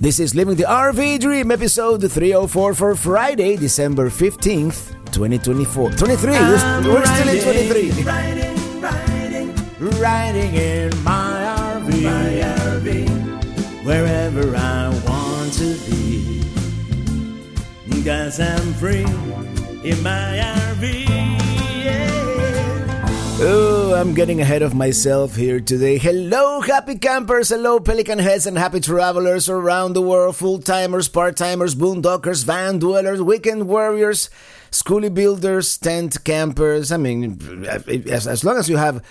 This is Living the RV Dream, episode 304 for Friday, December 15th, 2024. 23, we're, we're still in 23. Riding, riding, Riding in my RV, my RV. wherever I want to be. Cause I'm free in my RV. Yeah. I'm getting ahead of myself here today. Hello, happy campers. Hello, pelican heads and happy travelers around the world. Full timers, part timers, boondockers, van dwellers, weekend warriors, schoolie builders, tent campers. I mean, as, as long as you have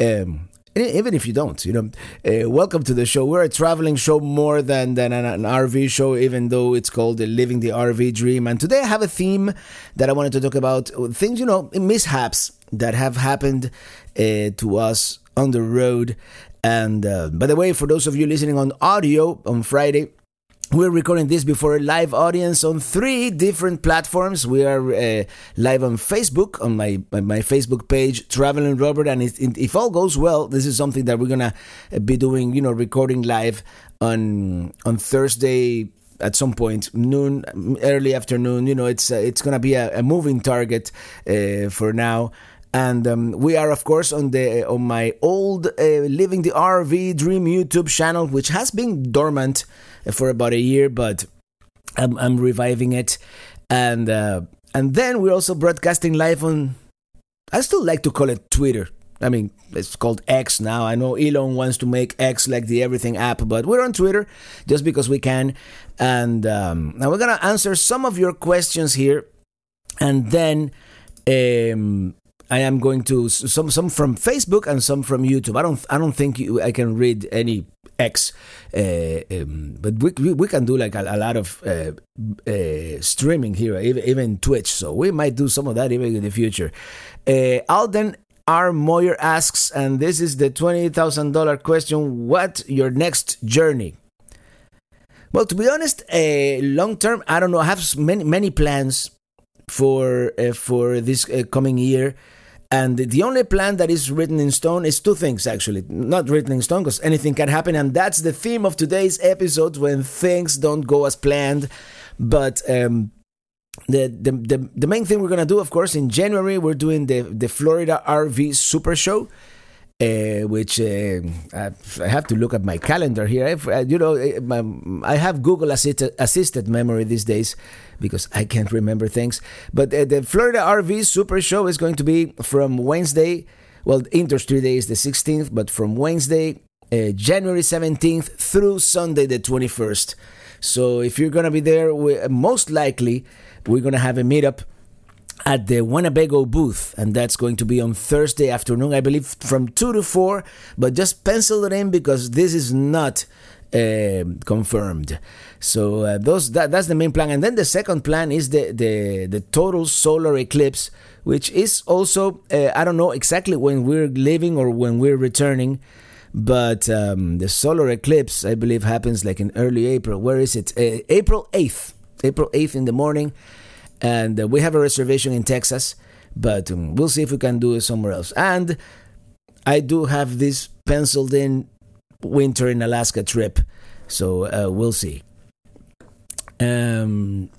um, even if you don't, you know, uh, welcome to the show. We're a traveling show more than than an, an, RV show, even though it's called Living the RV Dream. And today I have a theme that I wanted to talk about things, you know, mishaps that have happened uh, to us on the road. And uh, by the way, for those of you listening on audio on Friday, we're recording this before a live audience on three different platforms. We are uh, live on Facebook, on my my Facebook page, Traveling Robert, and if all goes well, this is something that we're gonna be doing. You know, recording live on on Thursday at some point noon early afternoon you know it's uh, it's gonna be a, a moving target uh, for now and um, we are of course on the on my old uh, living the rv dream youtube channel which has been dormant for about a year but i'm, I'm reviving it and uh, and then we're also broadcasting live on i still like to call it twitter I mean, it's called X now. I know Elon wants to make X like the everything app, but we're on Twitter just because we can. And um, now we're gonna answer some of your questions here, and then um, I am going to some some from Facebook and some from YouTube. I don't I don't think you, I can read any X, uh, um, but we, we, we can do like a, a lot of uh, uh, streaming here, even, even Twitch. So we might do some of that even in the future. Alden R. Moyer asks, and this is the $20,000 question what your next journey? Well, to be honest, uh, long term, I don't know. I have many many plans for uh, for this uh, coming year, and the only plan that is written in stone is two things. Actually, not written in stone because anything can happen, and that's the theme of today's episode when things don't go as planned. But um, the, the, the, the main thing we're going to do, of course, in January, we're doing the, the Florida RV Super Show. Uh, which uh, I, have to look at my calendar here. I've, uh, you know, I have Google assisted, assisted memory these days because I can't remember things. But uh, the Florida RV Super Show is going to be from Wednesday. Well, Industry Day is the 16th, but from Wednesday, uh, January 17th through Sunday the 21st. So if you're gonna be there, we, most likely we're gonna have a meetup at the Winnebago booth, and that's going to be on Thursday afternoon, I believe, from 2 to 4. But just pencil it in because this is not uh, confirmed. So uh, those that, that's the main plan, and then the second plan is the the, the total solar eclipse, which is also uh, I don't know exactly when we're leaving or when we're returning. But um, the solar eclipse, I believe, happens like in early April. Where is it? Uh, April 8th. April 8th in the morning and uh, we have a reservation in Texas, but um, we'll see if we can do it somewhere else. And I do have this penciled in winter in Alaska trip, so uh, we'll see. Um,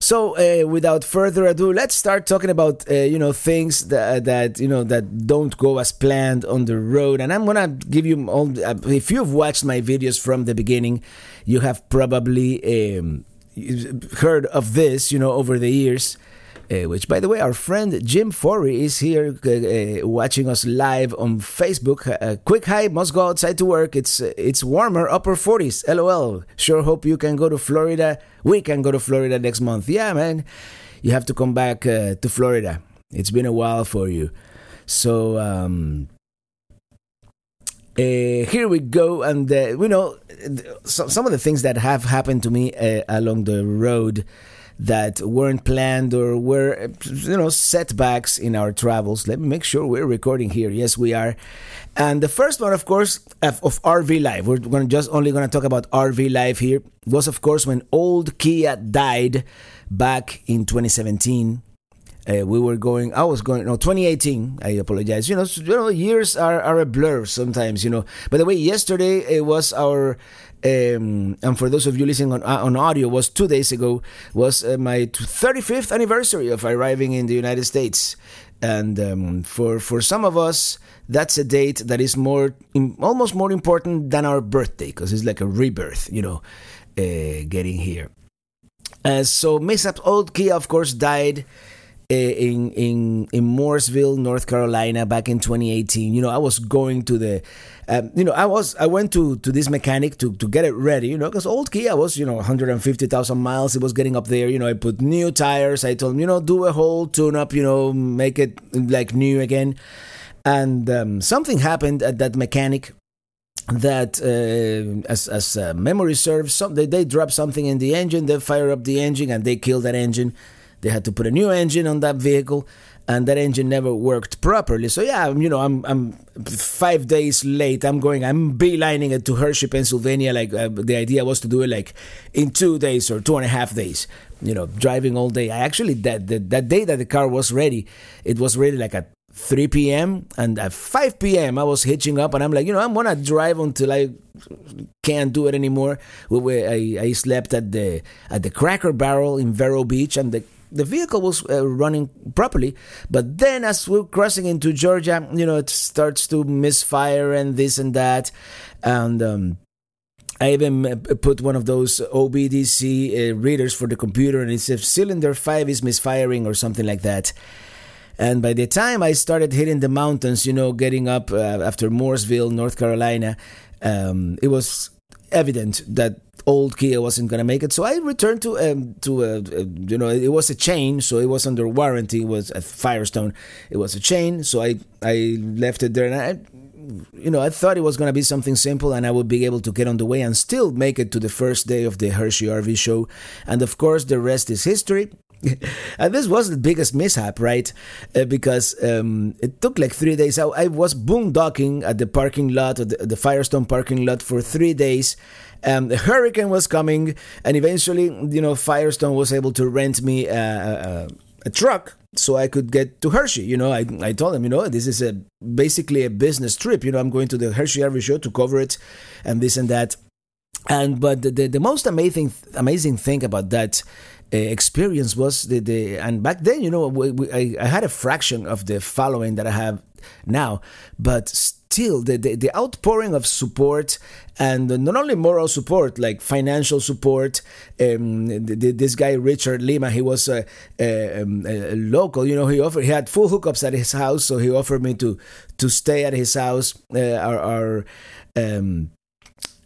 so uh, without further ado, let's start talking about uh, you know things that that you know that don't go as planned on the road. And I'm gonna give you all. Uh, if you've watched my videos from the beginning, you have probably. Um, heard of this, you know, over the years. Uh, which, by the way, our friend Jim Forey is here uh, uh, watching us live on Facebook. Uh, quick hi, must go outside to work. It's it's warmer, upper 40s. LOL. Sure hope you can go to Florida. We can go to Florida next month. Yeah, man. You have to come back uh, to Florida. It's been a while for you. So, um, uh, here we go, and uh, you know some some of the things that have happened to me uh, along the road that weren't planned or were you know setbacks in our travels. Let me make sure we're recording here. Yes, we are. And the first one, of course, of, of RV life. We're to just only going to talk about RV life here. Was of course when old Kia died back in 2017 Uh, we were going. I was going. No, 2018. I apologize. You know, so, you know, years are, are a blur sometimes. You know. By the way, yesterday it was our. Um, and for those of you listening on on audio, was two days ago. Was uh, my 35th anniversary of arriving in the United States, and um, for for some of us, that's a date that is more, almost more important than our birthday, because it's like a rebirth. You know, uh, getting here. Uh, so Mishap Old Kia, of course, died in in in Mooresville, North Carolina, back in 2018. You know, I was going to the, um, you know, I was I went to to this mechanic to to get it ready. You know, because old Kia was you know 150,000 miles. It was getting up there. You know, I put new tires. I told him, you know, do a whole tune up. You know, make it like new again. And um, something happened at that mechanic that uh, as, as uh, memory serves some they, they drop something in the engine they fire up the engine and they kill that engine they had to put a new engine on that vehicle, and that engine never worked properly. So yeah, you know, I'm I'm five days late. I'm going. I'm beelining it to Hershey, Pennsylvania. Like uh, the idea was to do it like in two days or two and a half days. You know, driving all day. I actually that that, that day that the car was ready, it was ready like at 3 p.m. and at 5 p.m. I was hitching up and I'm like, you know, I'm gonna drive until I can't do it anymore. We, I, I slept at the at the Cracker Barrel in Vero Beach and the the vehicle was uh, running properly, but then as we're crossing into Georgia, you know, it starts to misfire and this and that, and um, I even uh, put one of those OBDC uh, readers for the computer, and it says cylinder five is misfiring or something like that. And by the time I started hitting the mountains, you know, getting up uh, after Mooresville, North Carolina, um, it was evident that old Kia wasn't to make it. So I returned to um, to a, a, you know it was a chain, so it was under warranty. It was a Firestone. It was a chain, so I I left it there, and I you know I thought it was to be something simple, and I would be able to get on the way and still make it to the first day of the Hershey RV show. And of course, the rest is history. and this was the biggest mishap, right? Uh, because um, it took like three days. I, I, was boondocking at the parking lot, the, the Firestone parking lot, for three days um, the hurricane was coming, and eventually, you know, Firestone was able to rent me a, a, a truck so I could get to Hershey. You know, I, I told them, you know, this is a basically a business trip. You know, I'm going to the Hershey RV show to cover it, and this and that. And but the the, the most amazing amazing thing about that experience was the, the and back then, you know, we, we, I, I had a fraction of the following that I have now, but still the, the, the outpouring of support and not only moral support like financial support um, the, this guy richard lima he was a, a, um, a, local you know he offered he had full hookups at his house so he offered me to to stay at his house uh, our, our um,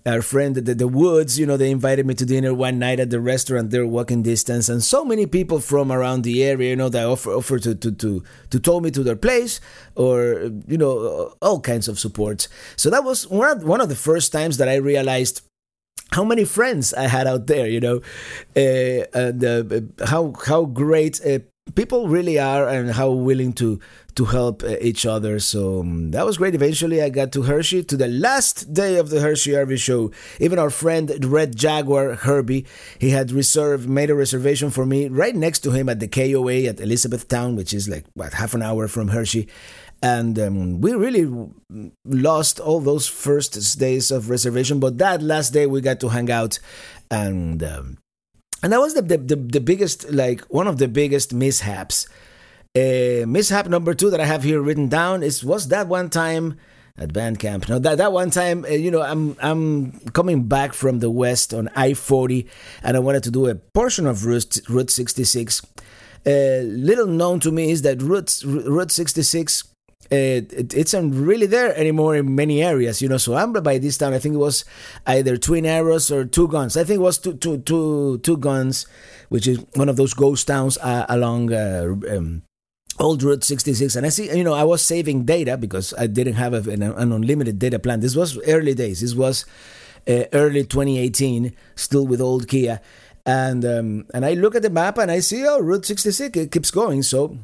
our friend the, the Woods, you know, they invited me to dinner one night at the restaurant. They're walking distance, and so many people from around the area, you know, they offer offer to to to to tow me to their place, or you know, all kinds of support. So that was one of, one of the first times that I realized how many friends I had out there, you know, uh, and uh, how how great uh, people really are, and how willing to to help uh, each other. So um, that was great. Eventually, I got to Hershey to the last day of the Hershey RV show. Even our friend Red Jaguar Herbie, he had reserved, made a reservation for me right next to him at the KOA at Elizabethtown, which is like what half an hour from Hershey. And um, we really lost all those first days of reservation, but that last day we got to hang out and. Um, and that was the, the, the biggest, like, one of the biggest mishaps uh, mishap number two that I have here written down is was that one time at band camp. No, that that one time, uh, you know, I'm I'm coming back from the west on I-40, and I wanted to do a portion of Route Route 66. Uh, little known to me is that Route Route 66 uh, it, it's not really there anymore in many areas, you know. So I'm by this time, I think it was either Twin Arrows or Two Guns. I think it was Two Two Two Two Guns, which is one of those ghost towns uh, along uh, um, old route 66 and i see you know i was saving data because i didn't have a, an, an, unlimited data plan. This was early days. This was uh, early 2018 still with old kia. And um, and i look at the map and i see oh route 66 it keeps going. So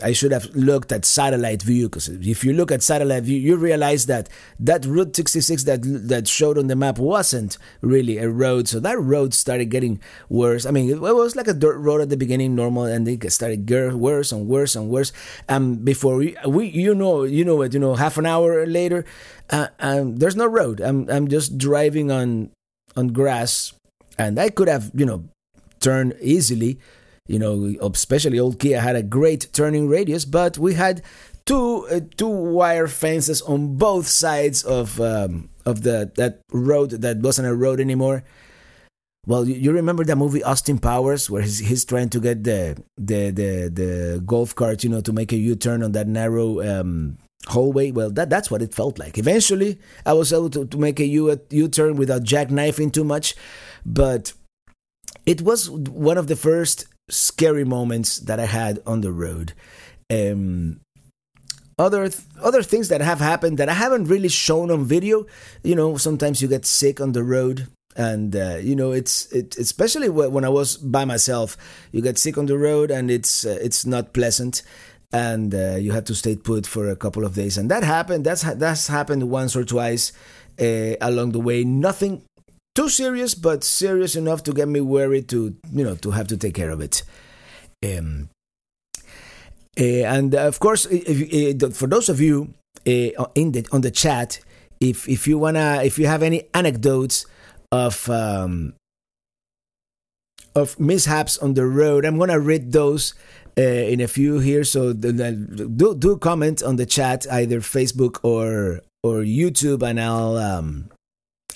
I should have looked at satellite view because if you look at satellite view, you realize that that Route 66 that that showed on the map wasn't really a road. So that road started getting worse. I mean, it, was like a dirt road at the beginning, normal, and then it started getting worse and worse and worse. And before we, we you know, you know what, you know, half an hour later, uh, um, there's no road. I'm I'm just driving on on grass, and I could have you know turned easily you know, especially old Kia had a great turning radius, but we had two uh, two wire fences on both sides of um, of the that road that wasn't a road anymore. Well, you, you remember that movie Austin Powers, where he's, he's trying to get the the the the golf cart, you know, to make a U turn on that narrow um, hallway. Well, that that's what it felt like. Eventually, I was able to, to make a U U turn without jackknifing too much, but it was one of the first scary moments that I had on the road. Um, other th- other things that have happened that I haven't really shown on video. You know, sometimes you get sick on the road, and uh, you know it's it especially when I was by myself. You get sick on the road, and it's uh, it's not pleasant, and uh, you have to stay put for a couple of days. And that happened. That's that's happened once or twice uh, along the way. Nothing too serious, but serious enough to get me worried to you know to have to take care of it. Um, uh, and of course, if, for those of you uh, in the on the chat, if if you wanna if you have any anecdotes of um, of mishaps on the road, I'm gonna read those uh, in a few here. So do do comment on the chat, either Facebook or or YouTube, and I'll um,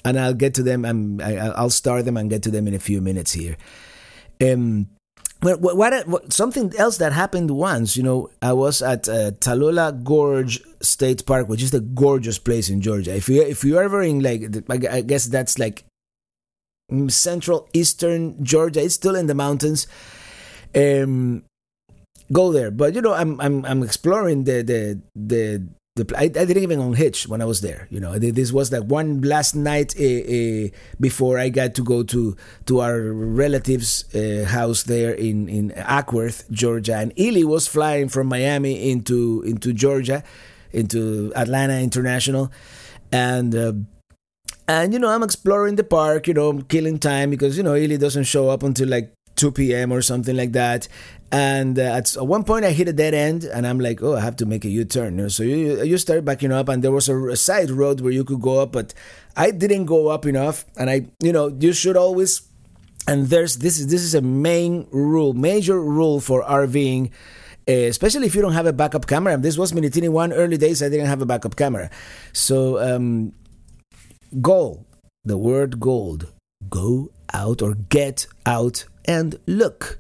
and I'll get to them. I'm, I, will start them and get to them in a few minutes here. Um, well, what, what, something else that happened once, you know, I was at uh, Tallulah Gorge State Park, which is a gorgeous place in Georgia. If you if you're ever in like, I guess that's like central eastern Georgia. It's still in the mountains. Um, go there, but you know, I'm I'm I'm exploring the the the the I, I, didn't even unhitch when I was there. You know, this was like one last night uh, uh, before I got to go to to our relatives' uh, house there in in Acworth, Georgia. And Illy was flying from Miami into into Georgia, into Atlanta International, and. Uh, and you know, I'm exploring the park, you know, killing time because you know Illy doesn't show up until like 2 p.m. or something like that. And uh, at one point, I hit a dead end, and I'm like, "Oh, I have to make a U-turn." You know, so you you start backing up, and there was a, a, side road where you could go up, but I didn't go up enough. And I, you know, you should always. And there's this is this is a main rule, major rule for RVing. Uh, especially if you don't have a backup camera. And this was Minitini One early days. I didn't have a backup camera, so um, goal, the word gold, go out or get out and look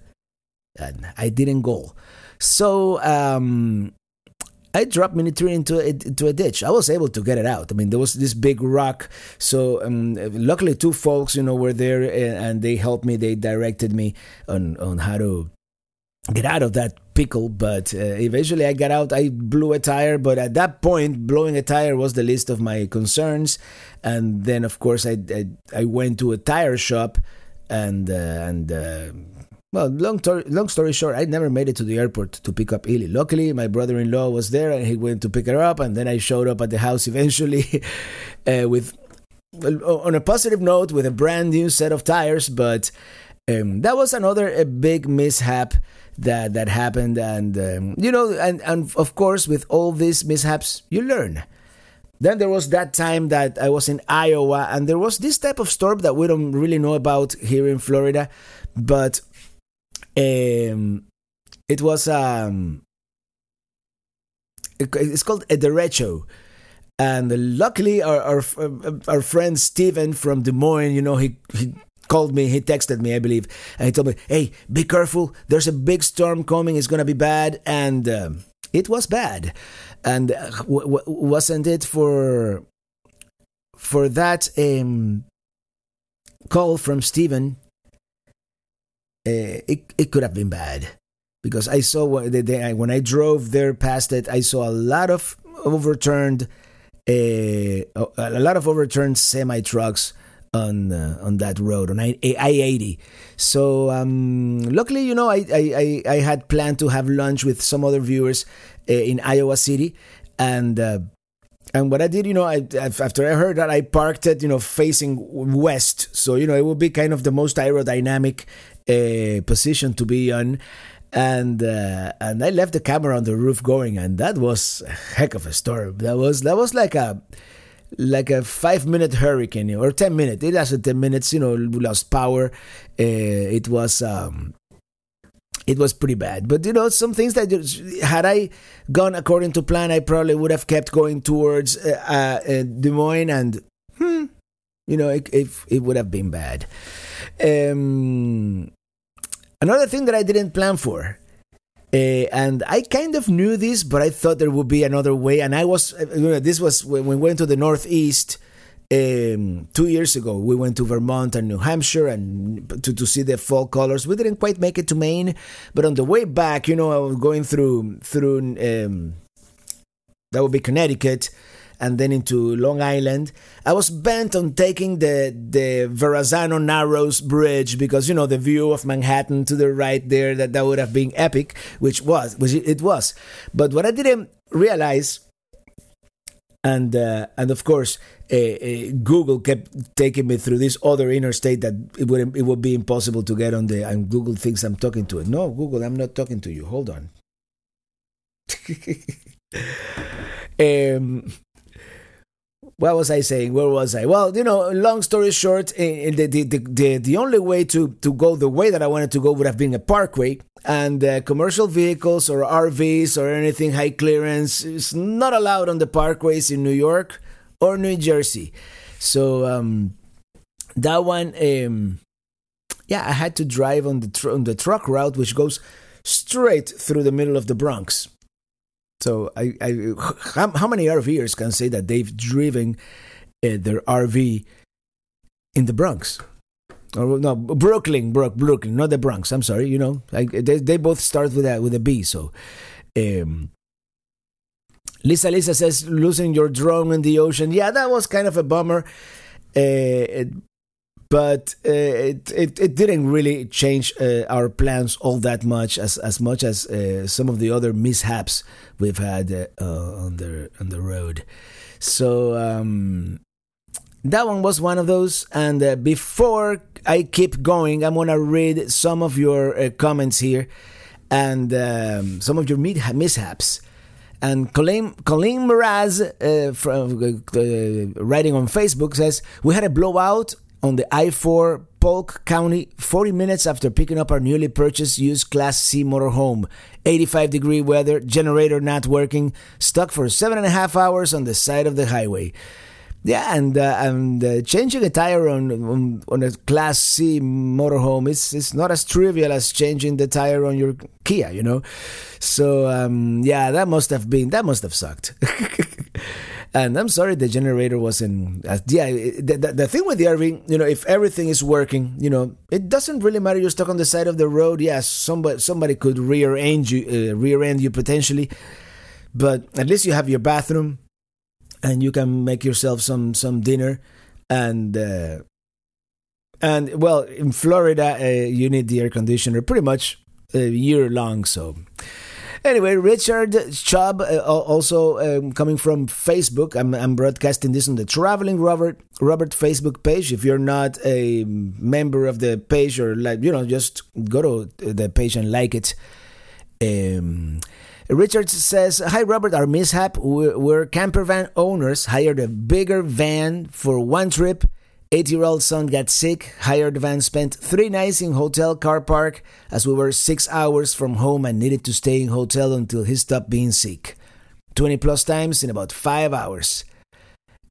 and I didn't go. So um, I dropped Three into a, into a ditch. I was able to get it out. I mean, there was this big rock. So um, luckily, two folks, you know, were there and they helped me. They directed me on on how to get out of that pickle. But uh, eventually, I got out. I blew a tire, but at that point, blowing a tire was the least of my concerns. And then, of course, I I, I went to a tire shop and uh, and. Uh, well, long, tor- long story short, I never made it to the airport to pick up Illy. Luckily, my brother in law was there and he went to pick her up, and then I showed up at the house eventually uh, with, on a positive note, with a brand new set of tires. But um, that was another a big mishap that, that happened. And, um, you know, and, and of course, with all these mishaps, you learn. Then there was that time that I was in Iowa, and there was this type of storm that we don't really know about here in Florida. But um, it was um, it's called a derecho. And luckily, our, our our friend Steven from Des Moines, you know, he, he called me, he texted me, I believe, and he told me, "Hey, be careful. There's a big storm coming. It's gonna be bad." And um, it was bad. And uh, w- w- wasn't it for for that um, call from Steven? Uh, it it could have been bad. Because I saw the, when I drove there past it, I saw a lot of overturned uh, a lot of overturned semi trucks on uh, on that road on I eighty. So um, luckily, you know, I, I I had planned to have lunch with some other viewers uh, in Iowa City, and uh, and what I did, you know, I, after I heard that, I parked it, you know, facing west, so you know it would be kind of the most aerodynamic uh, position to be on. And uh, and I left the camera on the roof going, and that was a heck of a storm. That was that was like a like a five minute hurricane or 10 minutes it lasted 10 minutes you know we lost power uh, it was um, it was pretty bad but you know some things that had i gone according to plan i probably would have kept going towards uh, uh, des moines and you know it, it, it would have been bad um, another thing that i didn't plan for uh, and I kind of knew this, but I thought there would be another way. And I was, you know, this was when we went to the Northeast um, two years ago. We went to Vermont and New Hampshire and to, to see the fall colors. We didn't quite make it to Maine, but on the way back, you know, I was going through through um, that would be Connecticut and then into Long Island. I was bent on taking the the Verrazano Narrows Bridge because you know the view of Manhattan to the right there that that would have been epic, which was which it was. But what I didn't realize, and uh, and of course. Uh, uh, Google kept taking me through this other interstate that it would it would be impossible to get on the and Google thinks I'm talking to it. No, Google, I'm not talking to you. Hold on. um, what was I saying? Where was I? Well, you know, long story short, eh, eh, the, the, the, the, only way to, to go the way that I wanted to go would have been a parkway, and uh, commercial vehicles or RVs or anything high clearance is not allowed on the parkways in New York or New Jersey. So um, that one, um, yeah, I had to drive on the tr- on the truck route, which goes straight through the middle of the Bronx. So I, I how, how many RVers can say that they've driven uh, their RV in the Bronx? Or no, Brooklyn, Brook, Brooklyn, not the Bronx. I'm sorry. You know, I, they they both start with a with a B. So, um, Lisa Lisa says losing your drone in the ocean. Yeah, that was kind of a bummer. Uh, but uh, it, it, it didn't really change uh, our plans all that much as as much as uh, some of the other mishaps we've had uh, uh, on the on the road. So um, that one was one of those. And uh, before I keep going, I'm gonna read some of your comments here and um, some of your mishaps. And Colleen, Colleen Mraz, uh, from uh, writing on Facebook, says we had a blowout on the I 4 Polk County 40 minutes after picking up our newly purchased used Class C motorhome. 85 degree weather, generator not working, stuck for seven and a half hours on the side of the highway. Yeah, and uh, and uh, changing a tire on, on, on a Class C motorhome is is not as trivial as changing the tire on your Kia, you know. So um, yeah, that must have been that must have sucked. And I'm sorry the generator wasn't. Uh, yeah, the, the, the, thing with the RV, you know, if everything is working, you know, it doesn't really matter. You're stuck on the side of the road. Yes, somebody somebody could rear end you, uh, you potentially, but at least you have your bathroom, and you can make yourself some some dinner, and. Uh, and well, in Florida, uh, you need the air conditioner pretty much a year long. So, Anyway, Richard Chubb, uh, also um, coming from Facebook. I'm, I'm, broadcasting this on the Traveling Robert Robert Facebook page. If you're not a member of the page or like you know, just go to the page and like it. Um, Richard says, Hi Robert, our mishap. We're camper van owners, hired a bigger van for one trip Eight year old son got sick, hired van, spent three nights in hotel car park as we were six hours from home and needed to stay in hotel until he stopped being sick. 20 plus times in about five hours.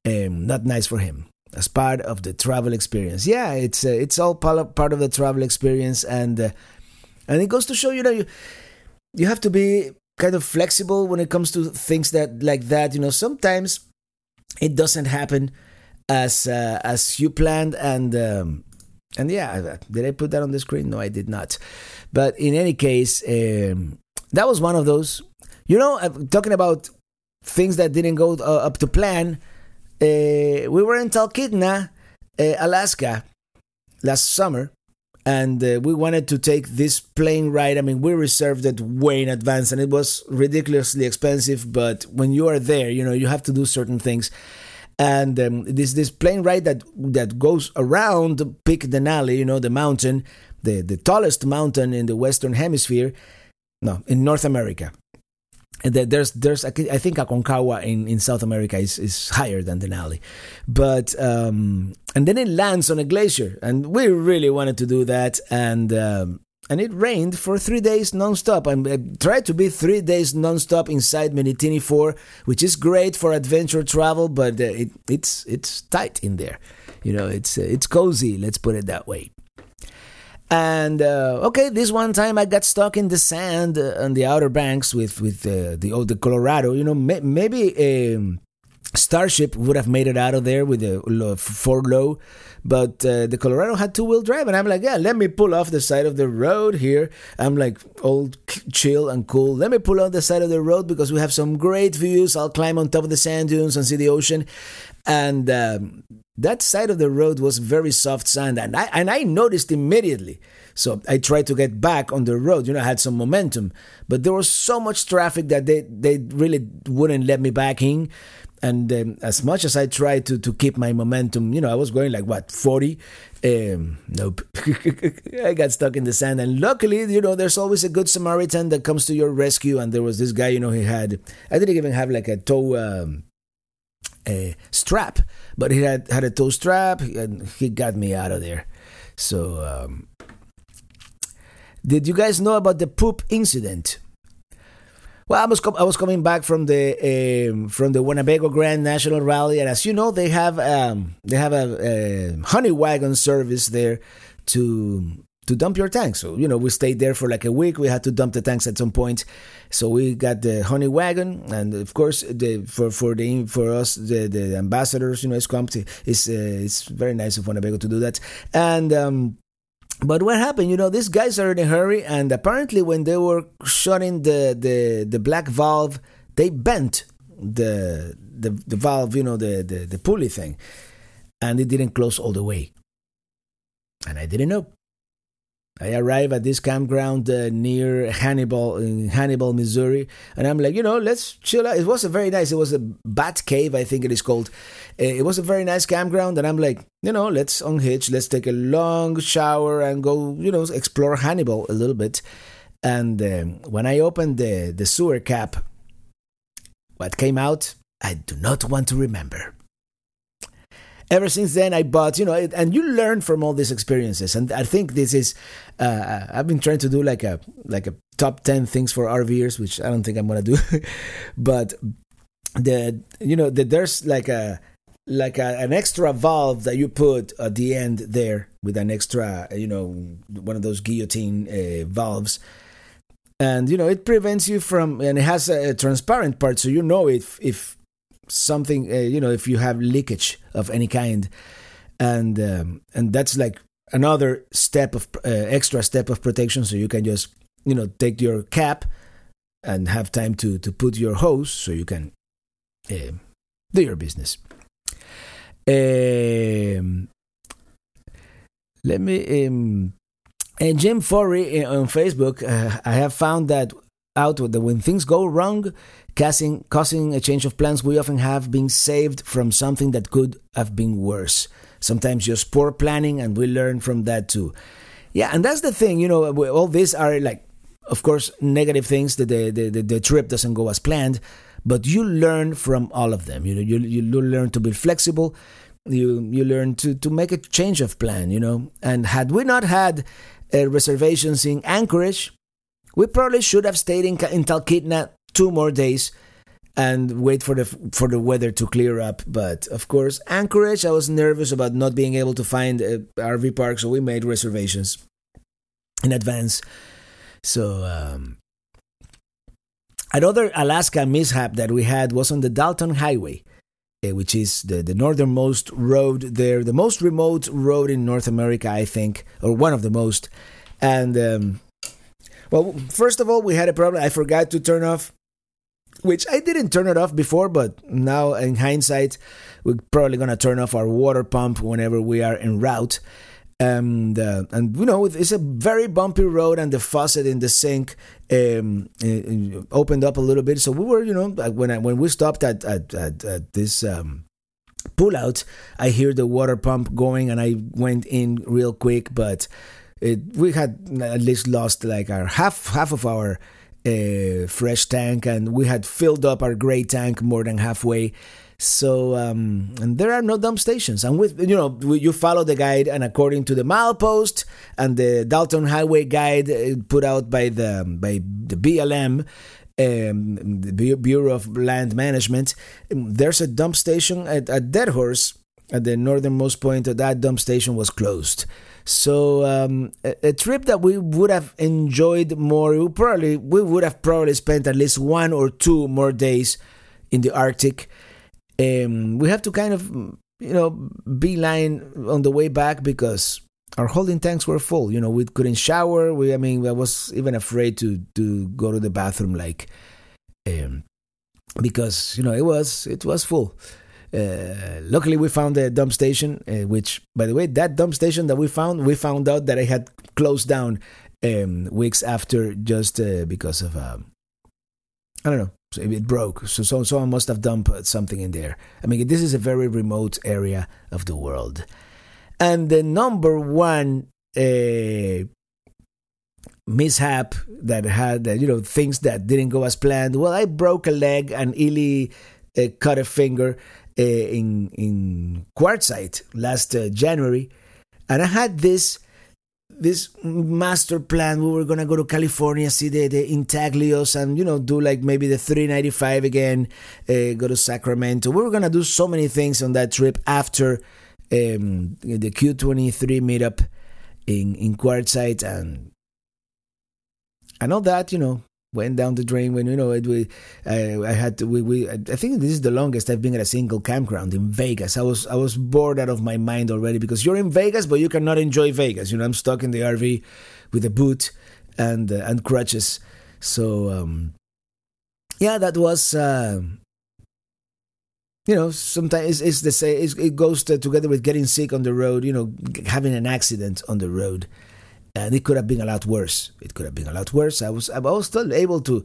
Um, not nice for him as part of the travel experience. Yeah, it's uh, it's all part of the travel experience, and uh, and it goes to show you that you you have to be kind of flexible when it comes to things that like that. You know, sometimes it doesn't happen as uh, as you planned and um, and yeah did i put that on the screen no i did not but in any case um, that was one of those you know uh, talking about things that didn't go uh, up to plan uh, we were in talkeetna uh, Alaska last summer, and uh, we wanted to take this plane ride. I mean, we reserved it way in advance, and it was ridiculously expensive. But when you are there, you know, you have to do certain things. And um, this this plane ride that that goes around Peak Denali, you know, the mountain, the the tallest mountain in the Western Hemisphere, no, in North America. There's there's I think Aconcagua in, in South America is, is higher than Denali, but um, and then it lands on a glacier, and we really wanted to do that, and um, and it rained for three days nonstop. I, I tried to be three days nonstop inside Minitini Four, which is great for adventure travel, but uh, it, it's it's tight in there, you know, it's uh, it's cozy. Let's put it that way. And uh, okay, this one time I got stuck in the sand uh, on the outer banks with with uh, the the Colorado. You know, may, maybe a Starship would have made it out of there with a lo- four low, but uh, the Colorado had two wheel drive, and I'm like, yeah, let me pull off the side of the road here. I'm like old, chill and cool. Let me pull off the side of the road because we have some great views. I'll climb on top of the sand dunes and see the ocean, and. Um, that side of the road was very soft sand and I, and I noticed immediately so i tried to get back on the road you know i had some momentum but there was so much traffic that they, they really wouldn't let me back in and um, as much as i tried to, to keep my momentum you know i was going like what 40 um, nope i got stuck in the sand and luckily you know there's always a good samaritan that comes to your rescue and there was this guy you know he had i didn't even have like a tow um, a strap, but he had had a toe strap, and he got me out of there. So, um, did you guys know about the poop incident? Well, I was com- I was coming back from the um, from the Winnebago Grand National Rally, and as you know, they have um, they have a, a honey wagon service there to to dump your tanks. So you know, we stayed there for like a week. We had to dump the tanks at some point, so we got the honey wagon, and of course, the for for the for us the, the ambassadors, you know, it's. It's uh, it's very nice of Winnebago to do that, and. Um, but what happened? You know, these guys are in a hurry, and apparently, when they were shutting the the, the black valve, they bent the the, the valve, you know, the, the the pulley thing, and it didn't close all the way. And I didn't know. I arrive at this campground uh, near Hannibal, in Hannibal, Missouri, and I'm like, you know, let's chill out. It was a very nice. It was a bat cave, I think it is called. Uh, It was a very nice campground, and I'm like, you know, let's unhitch, let's take a long shower and go, you know, explore Hannibal a little bit. And um, when I opened the the sewer cap, what came out, I do not want to remember ever since then i bought you know it- and you learn from all these experiences. And i think this is uh, i've been trying to do like a like a top 10 things for rvers which i don't think i'm gonna do. But the you know that there's like a like a, an extra valve that you put at the end there with an extra you know one of those guillotine uh, valves. And you know it prevents you from and it has a, a transparent part so you know if if something uh, you know if you have leakage of any kind. And um, and that's like another step of uh, extra step of protection. So you can just you know take your cap and have time to to put your hose so you can uh, do your business. Um, let me um, and Jim Forey uh, on Facebook, uh, I have found that out that when things go wrong, causing, causing a change of plans, we often have been saved from something that could have been worse. Sometimes just poor planning, and we learn from that too. Yeah, and that's the thing, you know, all these are like, of course, negative things that the, the, the, the trip doesn't go as planned, but you learn from all of them. You know, you, you learn to be flexible. You you learn to, to make a change of plan, you know. And had we not had uh, reservations in Anchorage, we probably should have stayed in, in Talkeetna two more days and wait for the for the weather to clear up. But of course, Anchorage, I was nervous about not being able to find a RV park, so we made reservations in advance. So um, another Alaska mishap that we had was on the Dalton Highway, eh, which is the, the northernmost road there, the most remote road in North America, I think, or one of the most. And um, well, first of all, we had a problem. I forgot to turn off which I didn't turn it off before, but now in hindsight, we're probably gonna turn off our water pump whenever we are en route. And uh, and you know it's a very bumpy road, and the faucet in the sink um, uh, opened up a little bit. So we were, you know, when I, when we stopped at at, at, at this. Um, pull out i hear the water pump going and i went in real quick but it, we had at least lost like our half half of our uh, fresh tank and we had filled up our gray tank more than halfway so um, and there are no dump stations and with you know you follow the guide and according to the milepost and the dalton highway guide uh, put out by the by the blm um, the Bureau of Land Management, there's a dump station at, at Deadhorse at the northernmost point of that dump station was closed. So um, a, a, trip that we would have enjoyed more, we probably we would have probably spent at least one or two more days in the Arctic. Um, we have to kind of you know beeline on the way back because our holding tanks were full. You know, we couldn't shower. We, I mean, I was even afraid to to go to the bathroom, like, um, because you know it was it was full. Uh, luckily, we found a dump station, uh, which, by the way, that dump station that we found, we found out that it had closed down um, weeks after, just uh, because of um, I don't know, it broke. So, so someone must have dumped something in there. I mean, this is a very remote area of the world. And the number one uh, mishap that had, you know, things that didn't go as planned. Well, I broke a leg and Illy uh, cut a finger in in quartzsite last uh, January, and I had this this master plan. We were gonna go to California, see the, the intaglios, and you know do like maybe the 395 again. Uh, go to Sacramento. We were gonna do so many things on that trip after um, the Q23 meetup in in Quartzsite, and I know that you know went down the drain when you know it. We, uh, I had to, we, we. I think this is the longest I've been at a single campground in Vegas. I was I was bored out of my mind already because you're in Vegas, but you cannot enjoy Vegas. You know, I'm stuck in the RV with a boot and uh, and crutches. So um, yeah, that was. Uh, you know, sometimes it's, the same. It goes to, together with getting sick on the road. You know, having an accident on the road, and it could have been a lot worse. It could have been a lot worse. I was, I was still able to.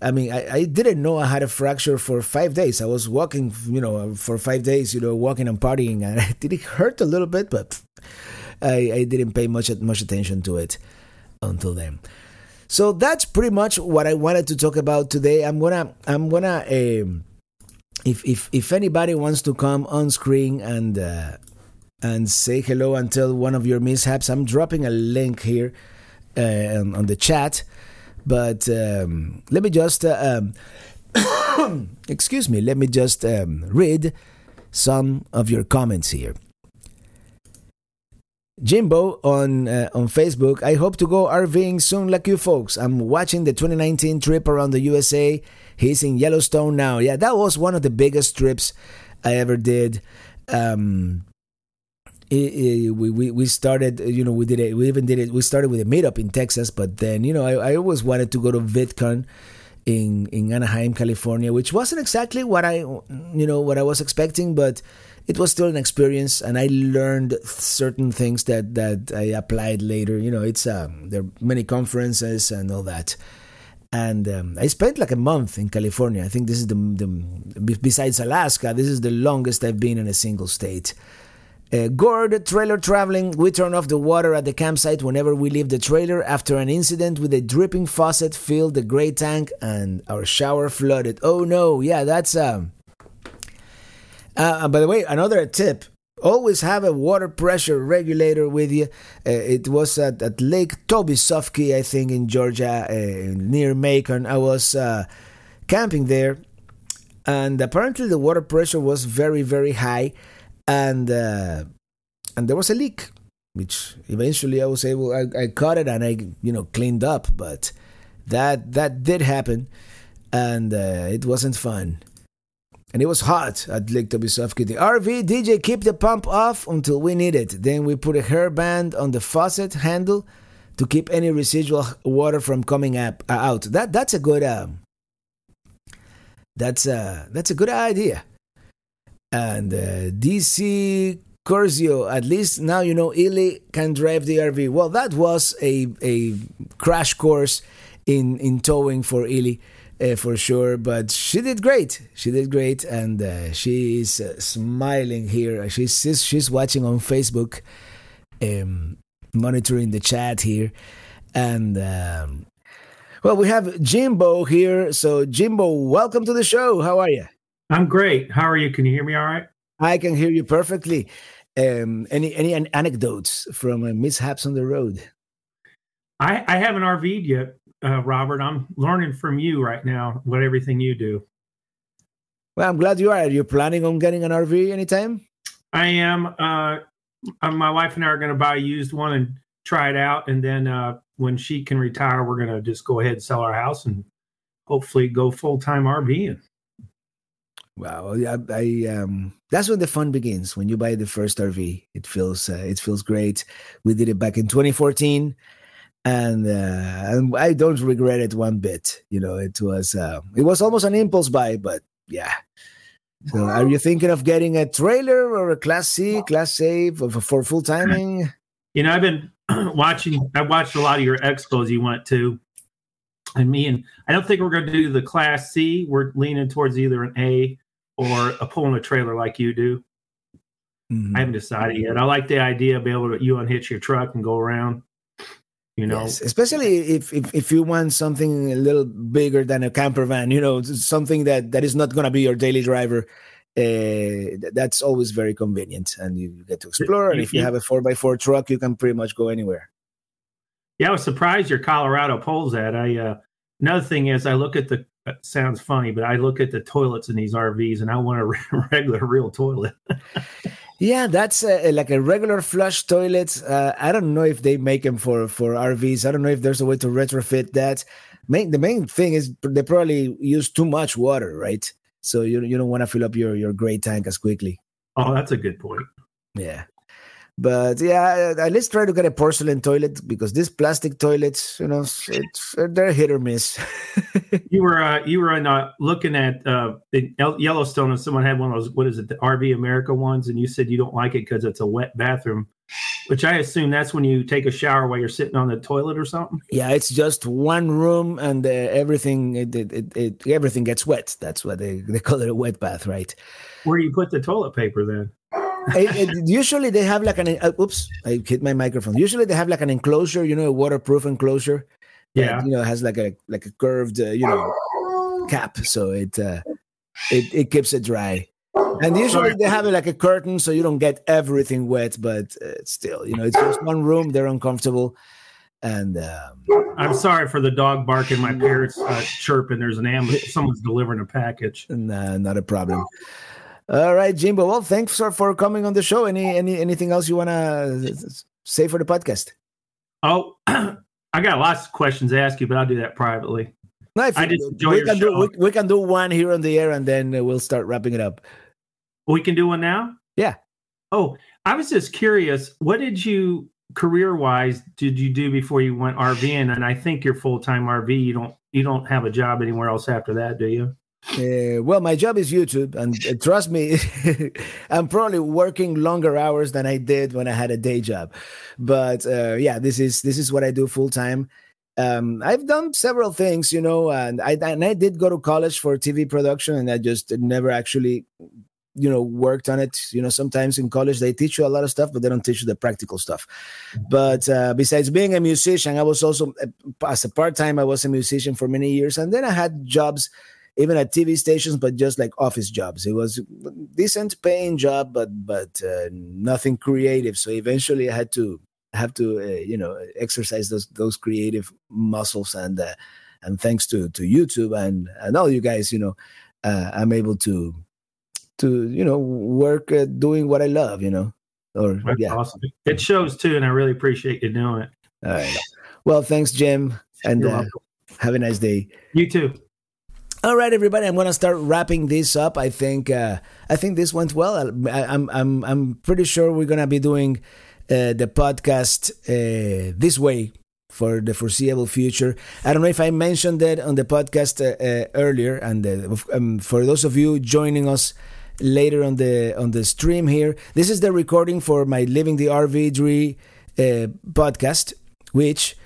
I mean, I, I didn't know I had a fracture for five days. I was walking, you know, for five days, you know, walking and partying, and it did hurt a little bit, but I, I didn't pay much much attention to it until then. So that's pretty much what I wanted to talk about today. I'm gonna I'm gonna. Um, if if if anybody wants to come on screen and uh, and say hello and tell one of your mishaps, I'm dropping a link here uh, on, on, the chat. But um, let me just uh, um, excuse me. Let me just um, read some of your comments here. Jimbo on uh, on Facebook. I hope to go RVing soon, like you folks. I'm watching the 2019 trip around the USA. He's in Yellowstone now. Yeah, that was one of the biggest trips I ever did. Um, it, it, we, we we started, you know, we did it. We even did it. We started with a meetup in Texas, but then, you know, I, I always wanted to go to VidCon in in Anaheim, California, which wasn't exactly what I, you know, what I was expecting, but it was still an experience and I learned certain things that, that I applied later. You know, it's um, there are many conferences and all that. And um, I spent like a month in California. I think this is the, the besides Alaska, this is the longest I've been in a single state. Uh, trailer traveling, we turn off the water at the campsite whenever we leave the trailer after an incident with a dripping faucet filled the gray tank and our shower flooded. Oh no, yeah, that's um uh, by the way, another tip always have a water pressure regulator with you. Uh, it was at, at Lake Tobesofkee, I think, in Georgia, uh, near Macon. I was uh, camping there, and apparently the water pressure was very, very high, and uh, and there was a leak, which eventually I was able. I, I caught it and I, you know, cleaned up, but that that did happen, and uh, it wasn't fun and it was hot at Lake Tobesofkee. The RV DJ keep the pump off until we need it. Then we put a hairband on the faucet handle to keep any residual water from coming up, uh, out. That that's a good uh, That's a that's a good idea. And uh, DC Corzio, at least now you know Illy can drive the RV. Well, that was a a crash course in in towing for Illy. Uh, for sure, but she did great. She did great, and uh, she is uh, smiling here. She's, she's she's watching on Facebook, um, monitoring the chat here, and um, well, we have Jimbo here. So, Jimbo, welcome to the show. How are you? I'm great. How are you? Can you hear me all right? I can hear you perfectly. Um, any any anecdotes from uh, mishaps on the road? I, I haven't RV'd yet, uh, Robert. I'm learning from you right now what everything you do. Well, I'm glad you are. Are you planning on getting an RV anytime? I am. Uh, uh, my wife and I are going to buy a used one and try it out, and then uh, when she can retire, we're going to just go ahead and sell our house and hopefully go full time RVing. Wow, I, I um, that's when the fun begins. When you buy the first RV, it feels uh, it feels great. We did it back in 2014, and, uh, and I don't regret it one bit. You know, it was uh, it was almost an impulse buy, but yeah. So, are you thinking of getting a trailer or a Class C, Class A for, for full timing? You know, I've been watching. I watched a lot of your expos you went to, and me and I don't think we're going to do the Class C. We're leaning towards either an A or a pulling a trailer like you do. Mm-hmm. I haven't decided yet. I like the idea of being able to you unhitch your truck and go around. You know, yes, especially if, if if you want something a little bigger than a camper van, you know, something that that is not going to be your daily driver. Uh, that's always very convenient, and you get to explore. And if you have a four x four truck, you can pretty much go anywhere. Yeah, I was surprised your Colorado pulls that. I uh, another thing is I look at the uh, sounds funny, but I look at the toilets in these RVs and I want a regular, real toilet. yeah, that's a, like a regular flush toilet. Uh, I don't know if they make them for for RVs. I don't know if there's a way to retrofit that. Main, the main thing is they probably use too much water, right? So you you don't want to fill up your your gray tank as quickly. Oh, that's a good point. Yeah. But yeah, at least try to get a porcelain toilet because these plastic toilets, you know, it's, they're hit or miss. you were uh, you were in, uh, looking at uh, Yellowstone, and someone had one of those. What is it, the RV America ones? And you said you don't like it because it's a wet bathroom, which I assume that's when you take a shower while you're sitting on the toilet or something. Yeah, it's just one room, and uh, everything it, it, it, everything gets wet. That's what they they call it a wet bath, right? Where do you put the toilet paper then? Usually they have like an uh, oops i hit my microphone. Usually they have like an enclosure you know a waterproof enclosure yeah. that, you know has like a like a curved uh, you know cap. So it uh it, it keeps it dry. And usually they have like a curtain so you don't get everything wet but uh, still you know it's just one room they're uncomfortable. And um, i'm sorry for the dog barking my parents uh, chirping there's an ambulance someone's delivering a package. Nah, not a problem all right, Jimbo. Well, thanks for, for coming on the show. Any any anything else you want to say for the podcast? Oh, I got lots of questions to ask you, but I'll do that privately. No, I just enjoy we can show. do we, we, can do one here on the air, and then uh, we'll start wrapping it up. We can do one now. Yeah. Oh, I was just curious. What did you career wise did you do before you went RVing? And I think you're full time RV. You don't you don't have a job anywhere else after that, do you? Uh, well, my job is YouTube, and uh, trust me, I'm probably working longer hours than I did when I had a day job. But uh, yeah, this is this is what I do full time. Um, I've done several things, you know, and I and I did go to college for TV production, and I just never actually, you know, worked on it. You know, sometimes in college they teach you a lot of stuff, but they don't teach you the practical stuff. But uh, besides being a musician, I was also uh, as a part time. I was a musician for many years, and then I had jobs even at TV stations, but just like office jobs. It was decent paying job, but but uh, nothing creative. So eventually, I had to have to uh, you know exercise those those creative muscles, and uh, and thanks to to YouTube and and all you guys, you know, uh, I'm able to to you know work uh, doing what I love, you know. Or That's yeah, awesome. It shows too, and I really appreciate you doing it. All right. Well, thanks, Jim, and uh, have a nice day. You too. All right, everybody. I'm gonna start wrapping this up. I think uh, I think this went well. I, am I'm I'm pretty sure we're gonna be doing uh, the podcast uh, this way for the foreseeable future. I don't know if I mentioned that on the podcast uh, uh, earlier, and uh, um, for those of you joining us later on the on the stream here, this is the recording for my Living the RV uh, podcast, which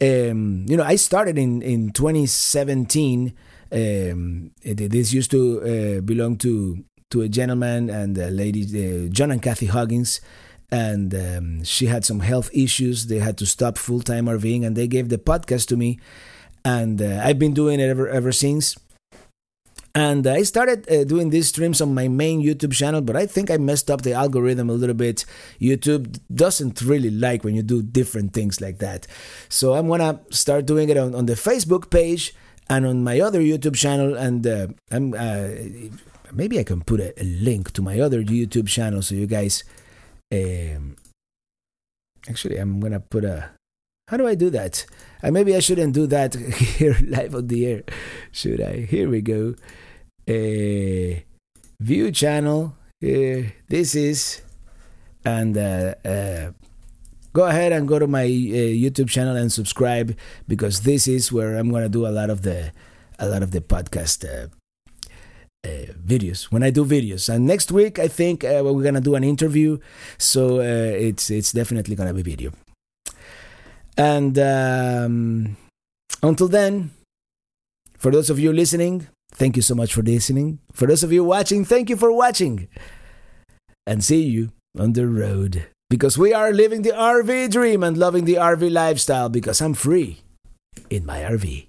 um, you know I started in in 2017. Um, this used to uh, belong to to a gentleman and a lady, uh, John and Kathy Huggins and um, she had some health issues. They had to stop full time RVing, and they gave the podcast to me, and uh, I've been doing it ever ever since. And I started uh, doing these streams on my main YouTube channel, but I think I messed up the algorithm a little bit. YouTube doesn't really like when you do different things like that. So I'm gonna start doing it on, on the Facebook page and on my other YouTube channel. And uh, I'm uh, maybe I can put a, a link to my other YouTube channel so you guys um, actually, I'm gonna put a. How do I do that? And maybe I shouldn't do that here live on the air, should I? Here we go. Uh, view channel. Uh, this is, and uh, uh, go ahead and go to my uh, YouTube channel and subscribe because this is where I'm gonna do a lot of the a lot of the podcast uh, uh, videos when I do videos. And next week, I think uh, we're gonna do an interview, so uh, it's it's definitely gonna be video. And um, until then, for those of you listening, thank you so much for listening. For those of you watching, thank you for watching. And see you on the road because we are living the RV dream and loving the RV lifestyle because I'm free in my RV.